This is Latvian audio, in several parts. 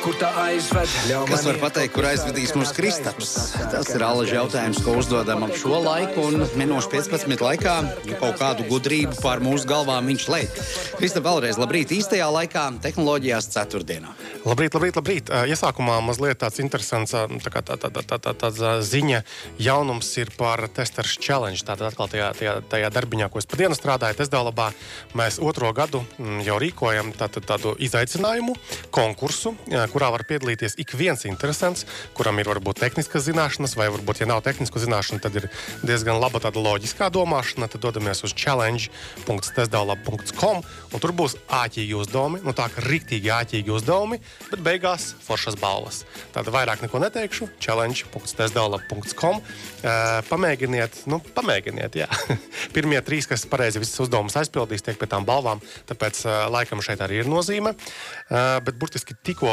kur tā aizved. Kas var pateikt, kur aizvedīs mūsu Kristaps? Tas ir alaži jautājums, ko uzdodam ap šo laiku, un minūšu 15 laikā kaut kādu gudrību pār mūsu galvām viņš leit. Kristap, vēlreiz labrīt īstajā laikā, tehnoloģijās ceturtdienā. Labrīt, labrīt, labrīt. Iesākumā mazliet tāds interesants tā kā, tā, tā, tā, tā, tā, tā ziņa. Jaunums ir par testers challenge. Tātad atkal tajā, tajā, tajā darbiņā, ko es pa dienu strādāju, testdalabā, mēs otro gadu jau rīkojam tātad, tādu izaicinājumu, konkursu, kurā var piedalīties ik viens interesants, kuram ir varbūt tehniskas zināšanas, vai varbūt, ja nav tehnisku zināšanu, tad ir diezgan laba tāda loģiskā domāšana. Tad dodamies uz challenge.testdalab.com un tur būs āķīgi uzdevumi, nu tā kā riktīgi āķīgi uzdevumi bet beigās foršas balvas. Tātad vairāk neko neteikšu. challenge.testdala.com Pamēģiniet, nu, pamēģiniet, jā. Pirmie trīs, kas pareizi visas uzdevumus aizpildīs, tiek pie tām balvām. Tāpēc laikam šeit arī ir nozīme. Bet burtiski tikko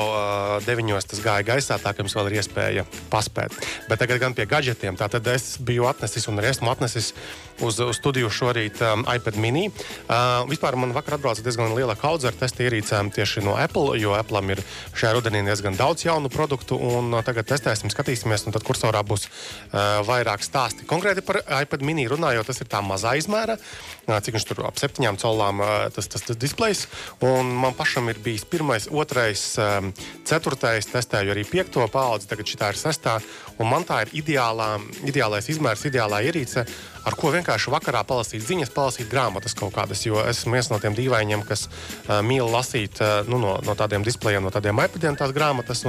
deviņos tas gāja gaisā, tā ka jums vēl ir iespēja paspēt. Bet tagad gan pie gadgetiem. Tātad es biju atnesis un arī esmu atnesis uz, uz studiju šorīt um, iPad mini. Uh, vispār man vakar atbrauca diezgan liela kaudze ar testa ierīcēm tieši no Apple, jo Apple ir šajā rudenī diezgan daudz jaunu produktu. Uh, tagad testēsim, skatīsimies, un tad kursorā būs uh, vairāk stāsti. Konkrēti par iPad mini runājot, tas ir tā mazā izmēra, uh, cik viņš tur ap septiņām colām uh, tas, tas, tas displejs. Un man pašam ir bijis pirmais, otrais, um, ceturtais, testēju arī piekto paudzi, tagad šī ir sestā. Man tā ir ideālā, ideālais izmērs, ideālā ierīce ar ko vienkārši vakarā palasīt ziņas, palasīt grāmatas kaut kādas. Jo es esmu viens no tiem dīvainiem, kas uh, mīl lasīt uh, nu, no, no tādiem displejiem, no tādiem iPadiem tās grāmatas.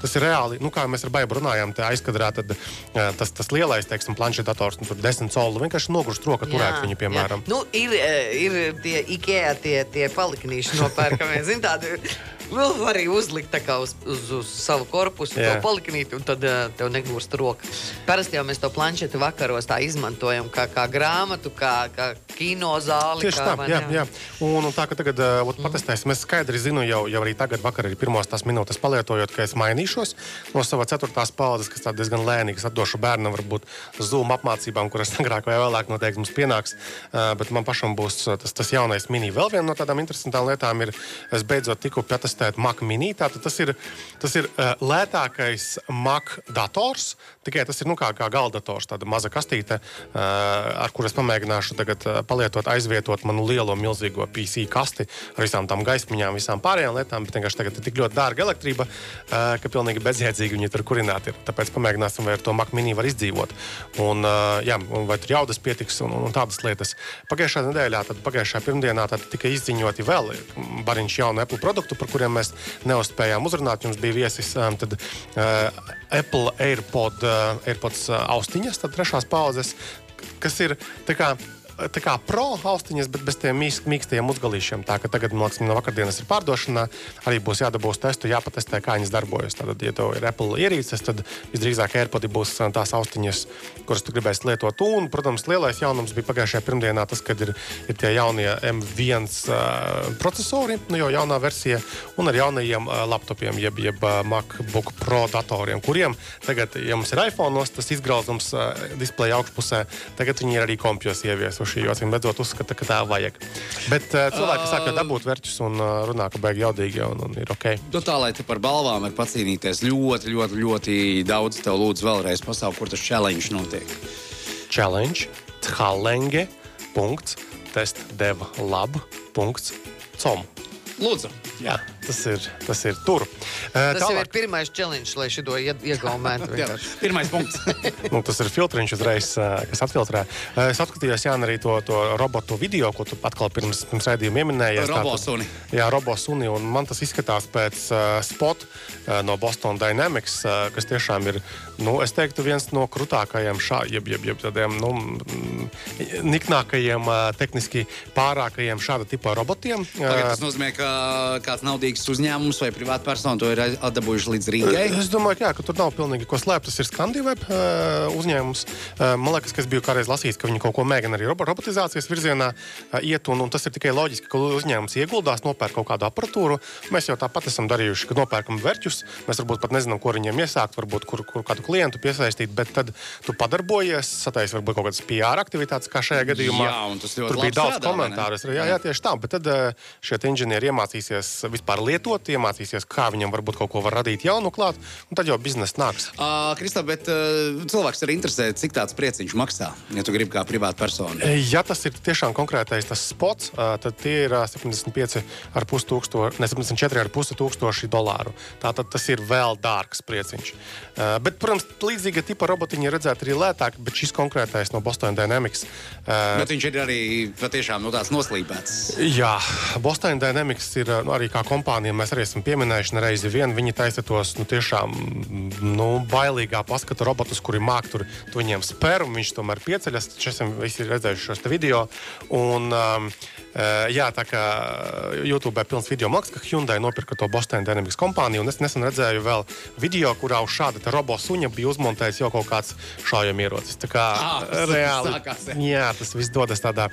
Tas ir reāli, nu, kā mēs ar Baibu runājām, aizkadrā tad, uh, tas, tas lielais, teiksim, planšetdators, nu, tur desmit soli, vienkārši nogurst roka turēt viņu, piemēram. Jā. Nu, ir, ir tie IKEA, tie, tie paliknīši nopērkami, zin tādi. Vēl arī uzlikt uz, uz, uz savu korpusu, Jā. to palikinīt, un tad uh, tev negūst roka. Parasti jau mēs to planšetu vakaros izmantojam kā, kā grāmatu, kā, kā kino zāli. Tieši kā, tā, jā, jā. Un, un tā, ka tagad uh, mm. patestēsim, es skaidri zinu, jau, jau arī tagad, vakar, arī pirmās tās minūtes palietojot, ka es mainīšos no savas ceturtās paudzes, kas diezgan lēnīgas, atdošu bērnam, varbūt Zoom apmācībām, kuras agrāk vai vēlāk noteikti mums pienāks. Uh, bet man pašam būs tas, tas jaunais mini. Vēl viena no tādām interesantām lietām ir, es beidzot tiku pie testēt Mac mini. Tātad tas ir, tas ir uh, lētākais Mac dators, tikai tas ir nu, kā, kā galdators, tāda maza kastīte, uh, ar kuras pamēģināšu tagad uh, palietot, aizvietot manu lielo, milzīgo PC kasti ar visām tām gaismiņām, visām pārējām lietām. Bet vienkārši tagad ir tik ļoti dārga elektrība, uh, ka pilnīgi bezjēdzīgi viņi tur kurināti ir. Tāpēc pamēģināsim, vai ar to Mac mini var izdzīvot. Un, uh, jā, vai tur jaudas pietiks un, un tādas lietas. Pagājušā nedēļā, tad pagājušā pirmdienā tad tika izziņoti vēl bariņš jaunu Apple produktu, par kuriem mēs neuzspējām uzrunāt. Jums bija viesis um, tad, uh, Apple AirPod, uh, AirPods uh, austiņas, trešās paudzes, kas ir kā tā kā pro austiņas, bet bez tiem mīkstajiem uzgalīšiem. Tā ka tagad, liekas, no vakardienas ir pārdošanā. Arī būs jādabūs testu, jāpatestē, kā viņas darbojas. Tad, ja tev ir Apple ierīces, tad visdrīzāk AirPod būs tās austiņas, kuras tu gribēsi lietot. Un, protams, lielais jaunums bija pagājušajā pirmdienā tas, kad ir, ir tie jaunie M1 uh, procesori, nu jau jaunā versija, un ar jaunajiem uh, laptopiem, jeb, jeb uh, MacBook Pro datoriem, kuriem tagad, ja mums ir iPhone, tas izgrauzums uh, displeja augšpusē, tagad viņi ir arī kompjos ieviesuši šī acīm redzot, uzskata, ka tā vajag. Bet uh, cilvēki uh, sāk dabūt vērķus un uh, runā, ka beigas jaudīgi un, un ir ok. Nu, tā lai te par balvām var pacīnīties ļoti, ļoti, ļoti daudz. Tev lūdzu vēlreiz pasaukt, kur tas challenge notiek. Challenge, challenge, punkts, testdeva lab, punkts, com. Lūdzu. Jā, tas ir, tas ir tur. Tas Tālāk. jau ir pirmais challenge, lai šo iegaumētu. pirmais punkts. nu, tas ir filtriņš uzreiz, kas atfiltrē. Es atskatījos, Jā, arī to, to robotu video, ko tu atkal pirms, pirms raidījuma pieminēji. Robosuni. Jā, robosuni. Un man tas izskatās pēc uh, spot uh, no Boston Dynamics, uh, kas tiešām ir, nu, es teiktu, viens no krutākajiem, šā, jeb, jeb, jeb tādiem, nu, niknākajiem, uh, tehniski pārākajiem šāda tipa robotiem. Tagad tas nozīmē, ka kāds naudīgs uzņēmums vai privāta persona to ir atdabūjuši līdz Rīgai? Es domāju, jā, ka tur nav pilnīgi ko slēpt. Tas ir Skandinavijas uh, uzņēmums. Uh, man liekas, ka es biju kādreiz lasījis, ka viņi kaut ko mēģina arī robotizācijas virzienā uh, iet. Un, un tas ir tikai loģiski, ka uzņēmums ieguldās, nopērk kaut kādu aparatūru. Mēs jau tāpat esam darījuši, kad nopērkam vērķus. Mēs varbūt pat nezinām, ko viņiem iesākt, varbūt kur, kur kādu klientu piesaistīt, bet tad tu padarbojies, sataisi varbūt kaut kādas PR aktivitātes, kā šajā gadījumā. Jā, tur bija daudz komentāru. Jā, jā, tieši tā. Bet tad šie inženieri iemācīsies vispār lietot, iemācīsies, kā viņam varbūt kaut ko var radīt jaunu klāt, un tad jau biznesa nāks. Uh, Kristā, bet uh, cilvēks ir interesēts, cik tāds prieciņš maksā, ja tu gribi kā privāta persona. Ja tas ir tiešām konkrētais tas spots, uh, tad tie ir uh, 75,5 tūkstoši, ne 74,5 tūkstoši dolāru. Tātad tas ir vēl dārgs prieciņš. Uh, bet, protams, līdzīga tipa robotiņi redzēt arī lētāk, bet šis konkrētais no Boston Dynamics. Uh, bet viņš ir arī patiešām no tāds noslīpēts. Jā, Boston Dynamics ir nu, arī kā kompānija, mēs arī esam pieminējuši nereizi vien. Viņi taisa tos nu, tiešām nu, bailīgā paskata robotus, kuri māk tur viņiem spēr, un viņš tomēr pieceļas. Taču esam visi redzējuši šos video. Un, um, Jā, tā kā YouTube ir pilns video mākslinieks, ka Hyundai nopirka to Boston Dynamics kompāniju. Es nesen redzēju vēl video, kurā uz šāda robo suņa bija uzmontēts jau kaut kāds šaujamierocis. Tā kā ah, reāli. Jā, tas viss dodas tādā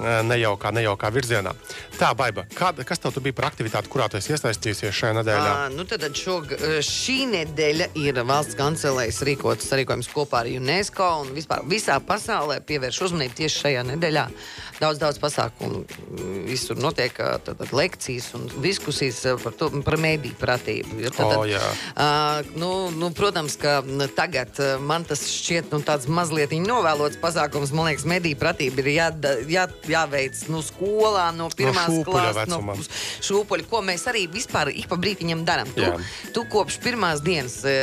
nejaukā, nejaukā virzienā. Tā, Baiba, kāda, kas tev bija par aktivitāti, kurā tu iesaistījusies šajā nedēļā? À, nu tad šo, šī nedēļa ir valsts kancelējas rīkots sarīkojums kopā ar UNESCO un vispār visā pasaulē pievērš uzmanību tieši šajā nedēļā. Daudz, daudz pasākumu. Visur notiek tad, tad, lekcijas un diskusijas par, to, par mēdīju pratību. Ja, tad, oh, jā. uh, nu, nu, protams, ka tagad man tas šķiet nu, tāds mazliet novēlots pasākums. Man liekas, mediju pratība ir jā, jā, jāveic nu, skolā, no pirmās no klases, no šūpuļa, ko mēs arī vispār ik pa brītiņam darām. Tu, Jā. tu kopš pirmās dienas, e,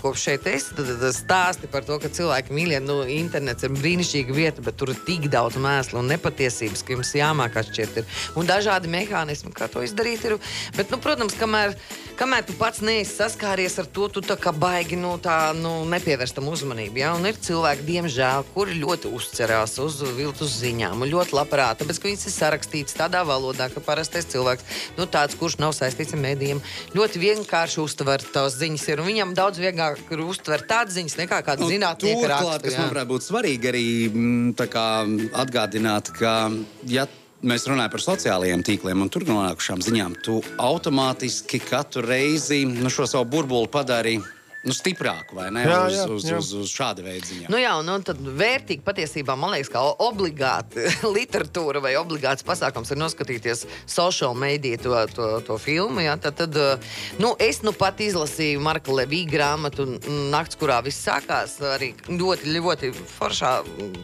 kopš šeit esi, tad, stāsti par to, ka cilvēki mīļie, nu, internets ir brīnišķīga vieta, bet tur ir tik daudz mēslu un nepatiesības, ka jums jāmāk atšķirt. Ir. Un dažādi mehānismi, kā to izdarīt. Ir. Bet, nu, protams, kamēr, kamēr tu pats neesi saskāries ar to, tu tā kā baigi nu, tā, nu, nepievērstam uzmanību. Ja? Un ir cilvēki, diemžēl, kuri ļoti uzcerās uz viltus ziņām un ļoti labprāt, tāpēc ka viņas ir sarakstītas tādā valodā, ka parastais cilvēks, nu, tāds, kurš nav saistīts ar mēdījiem, ļoti vienkārši uztver tās ziņas. Ir, viņam daudz vieglāk ir uztvert tādas ziņas nekā kāda nu, zinātnieka raksta. Kas, manuprāt, būtu svarīgi arī mm, kā, atgādināt, ka, ja mēs runājam par sociālajiem tīkliem un tur nonākušām ziņām, tu automātiski katru reizi nu, šo savu burbuli padari nu, stiprāku, vai ne? Jā, jā, uz, jā. Uz, uz, uz šāda veida ziņām. Nu, jā, un, un tad vērtīgi patiesībā man liekas, ka obligāti literatūra vai obligāts pasākums ir noskatīties social media to, to, to filmu. Jā, tad, tad, nu, es nu pat izlasīju Marka Levija grāmatu Nakts, kurā viss sākās. Arī ļoti, ļoti foršā,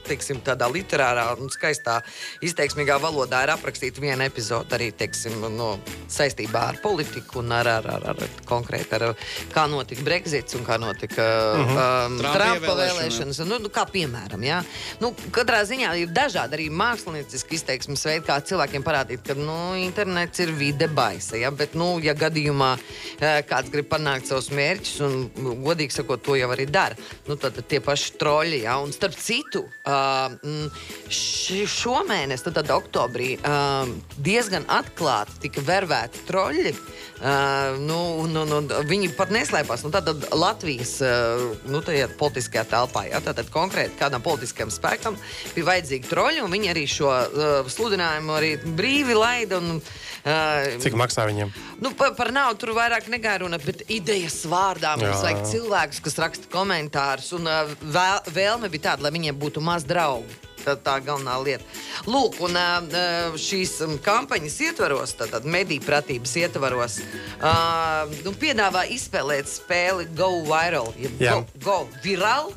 teiksim, tādā literārā un skaistā izteiksmīgā valodā ir aprakstīta viena epizode arī, teiksim, no, saistībā ar politiku un ar, ar, ar, ar konkrēti ar kā notika Brexit Brexits un kā notika uh -huh. um, Trumpa vēlēšanas. Nu, nu, kā piemēram, jā. Nu, katrā ziņā ir dažādi arī mākslinieciski izteiksmes veidi, kā cilvēkiem parādīt, ka nu, internets ir vide baisa. Ja? Bet, nu, ja gadījumā uh, kāds grib panākt savus mērķus, un godīgi sakot, to jau arī dara, nu, tad, tad tie paši troļi. Ja? Un starp citu, uh, šomēnes, tad, tad oktobrī, uh, diezgan atklāti tika vervēti troļi. Uh, nu, nu, nu, viņi pat neslēpās. Nu, tad, tad Latvijas uh, nu, politiskajā telpā, ja, tad konkrēti kādam politiskam spēkam bija vajadzīgi troļi, un viņi arī šo uh, sludinājumu arī brīvi laida. Un, uh, Cik maksā viņiem? Nu, par, par naudu tur vairāk negāja runa, bet idejas vārdā mums vajag cilvēkus, kas raksta komentārus. Un uh, vēl, vēlme bija tāda, lai viņiem būtu maz draugu. Tā, tā galvenā lieta. Lūk, un šīs kampaņas ietvaros, tātad mediju pratības ietvaros, uh, nu, piedāvā izspēlēt spēli Go Viral, jeb Go, go Viral.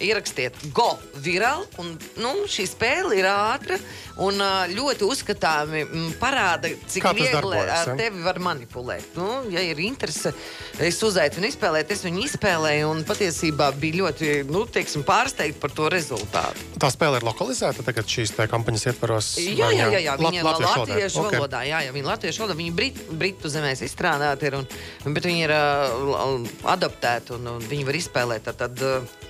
Ierakstiet, go viral. Un, nu, šī spēle ir ātra un ļoti uzskatāmi parāda, cik Kā viegli ar tevi var manipulēt. Nu, ja ir interese, es uzaicinu izspēlēt, es viņu izspēlēju un patiesībā bija ļoti nu, teiksim, pārsteigta par to rezultātu. Tā spēle ir lokalizēta tagad šīs kampaņas ietvaros. Jā, jā, jā, jā. viņa ir latviešu, latviešu valodā. valodā. Jā, jā, viņa latviešu valodā. Viņa brit, britu zemēs izstrādāta ir, un, bet viņa ir uh, adaptēta un, un viņa var izspēlēt. Tad, uh,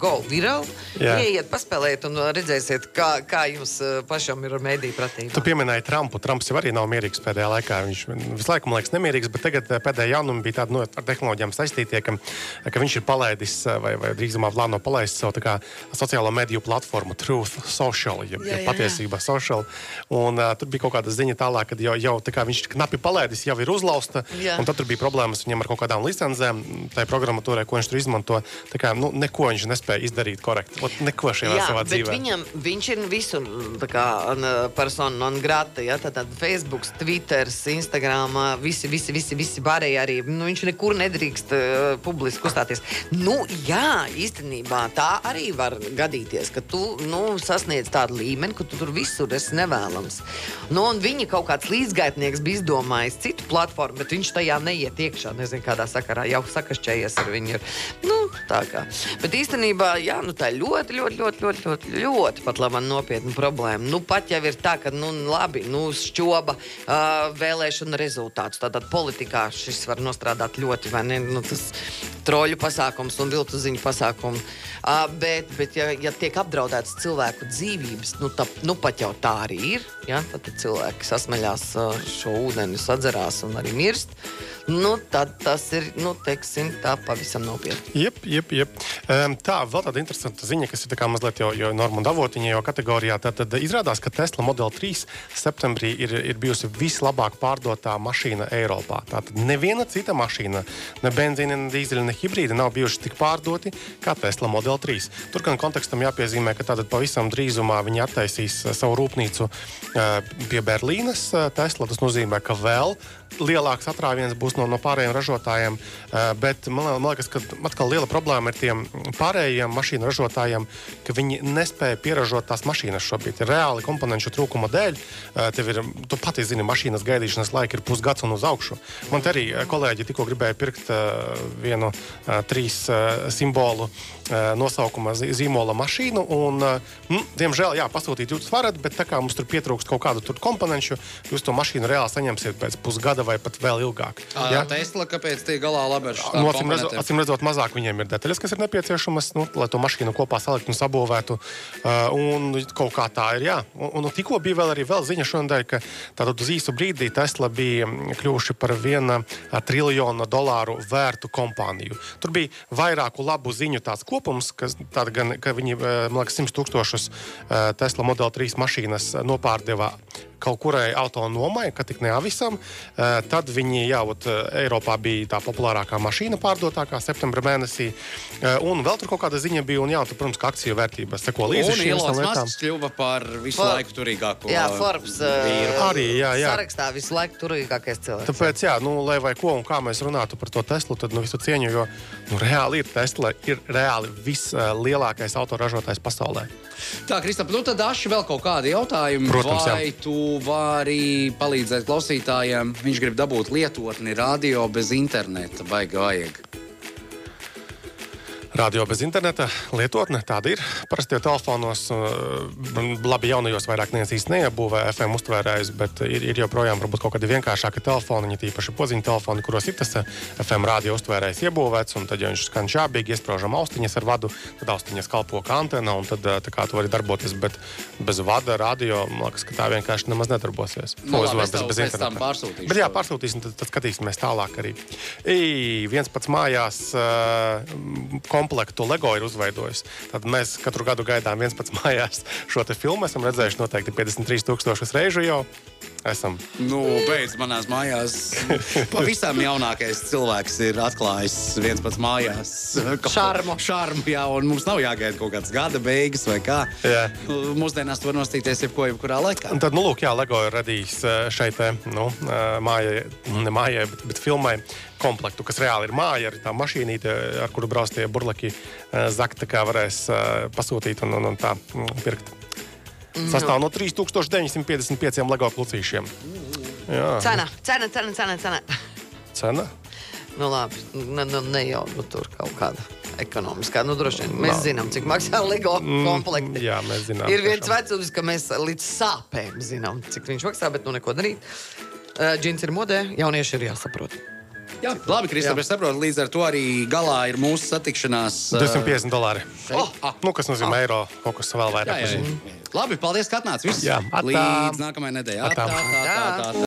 Go viral. Jā. Iet, paspēlējiet, un redzēsiet, kā, kā jums uh, pašam ir ar mēdīju pratību. Tu pieminēji Trumpu. Trumps jau arī nav mierīgs pēdējā laikā. Viņš visu laiku man liekas nemierīgs, bet tagad uh, pēdējā jaunuma bija tāda no, ar tehnoloģijām saistītie, ka, ka viņš ir palaidis uh, vai, vai drīzumā plāno palaist savu kā, sociālo mediju platformu Truth Social, jeb ja, patiesība social. Un, uh, tur bija kaut kāda ziņa tālāk, kad jau, jau tā kā viņš knapi palaidis, jau ir uzlausta. Un tad tur bija problēmas viņam ar kaut kādām licencēm, tai programmatūrai, ko viņš tur izmanto. Tā kā, nu, neko viņš nespēja izdarīt korekti. Ot, neko šajā Jā, savā dzīvē. viņam, viņš ir visur n- persona non grata. Ja? Tad, tad Facebook, Twitter, Instagram, visi, visi, visi, visi pārējie arī. Nu, viņš nekur nedrīkst uh, publiski uzstāties. Nu, jā, īstenībā tā arī var gadīties, ka tu nu, sasniedz tādu līmeni, ka tu tur visur esi nevēlams. Nu, un viņa kaut kāds līdzgaitnieks bija izdomājis citu platformu, bet viņš tajā neiet iekšā. Nezinu, kādā sakarā jau sakašķējies ar viņu. Ir. Nu, tā kā. Bet īstenībā, jā, nu, tā ļoti, ļoti, ļoti, ļoti, ļoti, ļoti pat laba nopietna problēma. Nu, pat jau ir tā, ka, nu, labi, nu, šķoba uh, vēlēšana rezultātus. Tātad politikā šis var nostrādāt ļoti, vai ne? Nu, tas troļu pasākums un viltu ziņu pasākums. Uh, bet, bet ja, ja tiek apdraudētas cilvēku dzīvības, nu, tā, nu pat jau tā arī ir. Ja? Tad cilvēki sasmeļās ar šo ūdeni, sadzerās un arī mirst. Nu, tad tas ir, nu, teiksim, tā pavisam nopietni. Jep, jep, jep. Um, tā, vēl tāda interesanta ziņa, kas ir mazliet jau, jau Normanda avotiņa jau kategorijā. Tad, tad izrādās, ka Tesla Model 3 septembrī ir, ir bijusi vislabāk pārdotā mašīna Eiropā. Tātad neviena cita mašīna, ne benzīna, ne dīzeļa, ne hibrīda nav bijuši tik pārdoti kā Tesla Model 3. Tur gan kontekstam jāpiezīmē, ka tātad pavisam drīzumā viņi attaisīs uh, savu rūpnīcu uh, pie Berlīnes. Uh, Tesla tas nozīmē, ka vēl lielāks atrāviens būs no, no pārējiem ražotājiem. Uh, bet man, man liekas, ka atkal liela problēma ir tiem pārējiem mašīnu ražotājiem, ka viņi nespēja pieražot tās mašīnas šobrīd. Reāli komponentu trūkuma dēļ. Uh, tev ir, tu pati zini, mašīnas gaidīšanas laika ir pusgads un uz augšu. Man te arī uh, kolēģi tikko gribēja pirkt vienu trīs simbolu nosaukuma zīmola mašīnu. Un, mm, diemžēl, jā, pasūtīt jūs varat, bet tā kā mums tur pietrūkst kaut kādu komponentu, jūs to mašīnu reāli saņemsiet pēc pusgada vai pat vēl ilgāk. Jā, Jā? Tesla, kāpēc tie galā labi ar Nu, acīm, redzot, acīm redzot, mazāk viņiem ir detaļas, kas ir nepieciešamas, nu, lai to mašīnu kopā saliktu un sabūvētu. Uh, un kaut kā tā ir. Jā. Un, un tikko bija vēl, arī vēl ziņa šodien, ka tātad uz īsu brīdi Tesla bija kļuvuši par viena triljona dolāru vērtu kompāniju. Tur bija vairāku labu ziņu tāds kopums, kas tāda gan, ka viņi, man liekas, 100 tūkstošus Tesla Model 3 mašīnas nopārdeva kaut kurai autonomai, ka tik ne avisam. Eh, Tad viņi jau eh, Eiropā bija tā populārākā mašīna pārdotākā septembrī mēnesī. Eh, Un vēl tur kaut kāda ziņa bija, un jā, tur, protams, ka akciju vērtības seko līdzi Un Ilons. Masks kļuva par visu For- laiku turīgāko. Jā, Forbes uh, vīru. Arī, jā, jā. sarakstā visu laiku turīgākais cilvēks. Tāpēc, jā, nu, lai vai ko un kā mēs runātu par to Teslu, tad nu, visu cieņu, jo nu, reāli ir Tesla, ir reāli vislielākais autoražotājs pasaulē. Tā, Kristap, nu tad daži vēl kaut kādi jautājumi. Protams, jā. Vai vari palīdzēt klausītājiem? Viņš grib dabūt lietotni radio bez interneta. Vajag, vajag. Radio bez interneta lietotne tāda ir. Parasti telefonos, uh, labi, jaunajos vairāk neviens īsti neiebūvē FM uztvērējus, bet ir, ir joprojām varbūt kaut kādi vienkāršāki telefoni, ja tīpaši podziņu telefoni, kuros ir tas uh, FM radio uztvērējs iebūvēts. Un tad, ja viņš skan šābīgi, iesprāžam austiņas ar vadu, tad austiņas kalpo kā antena, un tad uh, tā kā tu vari darboties. Bet bez vada radio, man liekas, ka tā vienkārši nemaz nedarbosies. Nu, Uz- labi, bez- bez interneta. pārsūtīšu Bet jā, pārsūtīsim, tad, tad skatīsimies tālāk arī. Ej, viens pats mājās uh, komplektu LEGO ir uzveidojis. Tad mēs katru gadu gaidām viens pats mājās šo filmu. Esam redzējuši noteikti 53,000 reižu jau. Esam. Nu, beidz manās mājās. Pavisam jaunākais cilvēks ir atklājis viens pats mājās. Šarmu. Šarmu, jā, un mums nav jāgaida kaut kāds gada beigas vai kā. Jā. Mūsdienās var nostīties jebko, jebkurā laikā. Un tad, nu, lūk, jā, LEGO ir radījis eh, šai te, nu, eh, mājai, ne mājai, bet, bet filmai komplektu, kas reāli ir māja, ar tā mašīnīte, ar kuru brauc tie burlaki. eh, Zakta kā varēs eh, pasūtīt un, un, un tā mm, pirkt. Sastāv no 3955 LEGO klucīšiem. Jā, Cena, cena, cena, cena. cena. cena. Nu, labi, ne, nu, ne jau nu, tur kaut kāda ekonomiskā. Nu, droši vien mēs zinām, cik maksā LEGO. Mm, jā, mēs zinām, Ir viens vecums, ka mēs līdz sāpēm zinām, cik viņš maksā, bet nu neko darīt. Uh, Džins ir modē, jaunieši ir jāsaprot. Jā, labi, Kristap, es saprotu, līdz ar to arī galā ir mūsu satikšanās. uh, 250 dolāri. Oh! Ah, Nu, kas nozīmē eiro, kaut kas vēl jā, vairāk. jā, jā. Labi, paldies, ka atnācāt. Jā, atā. Līdz nākamajai nedēļai.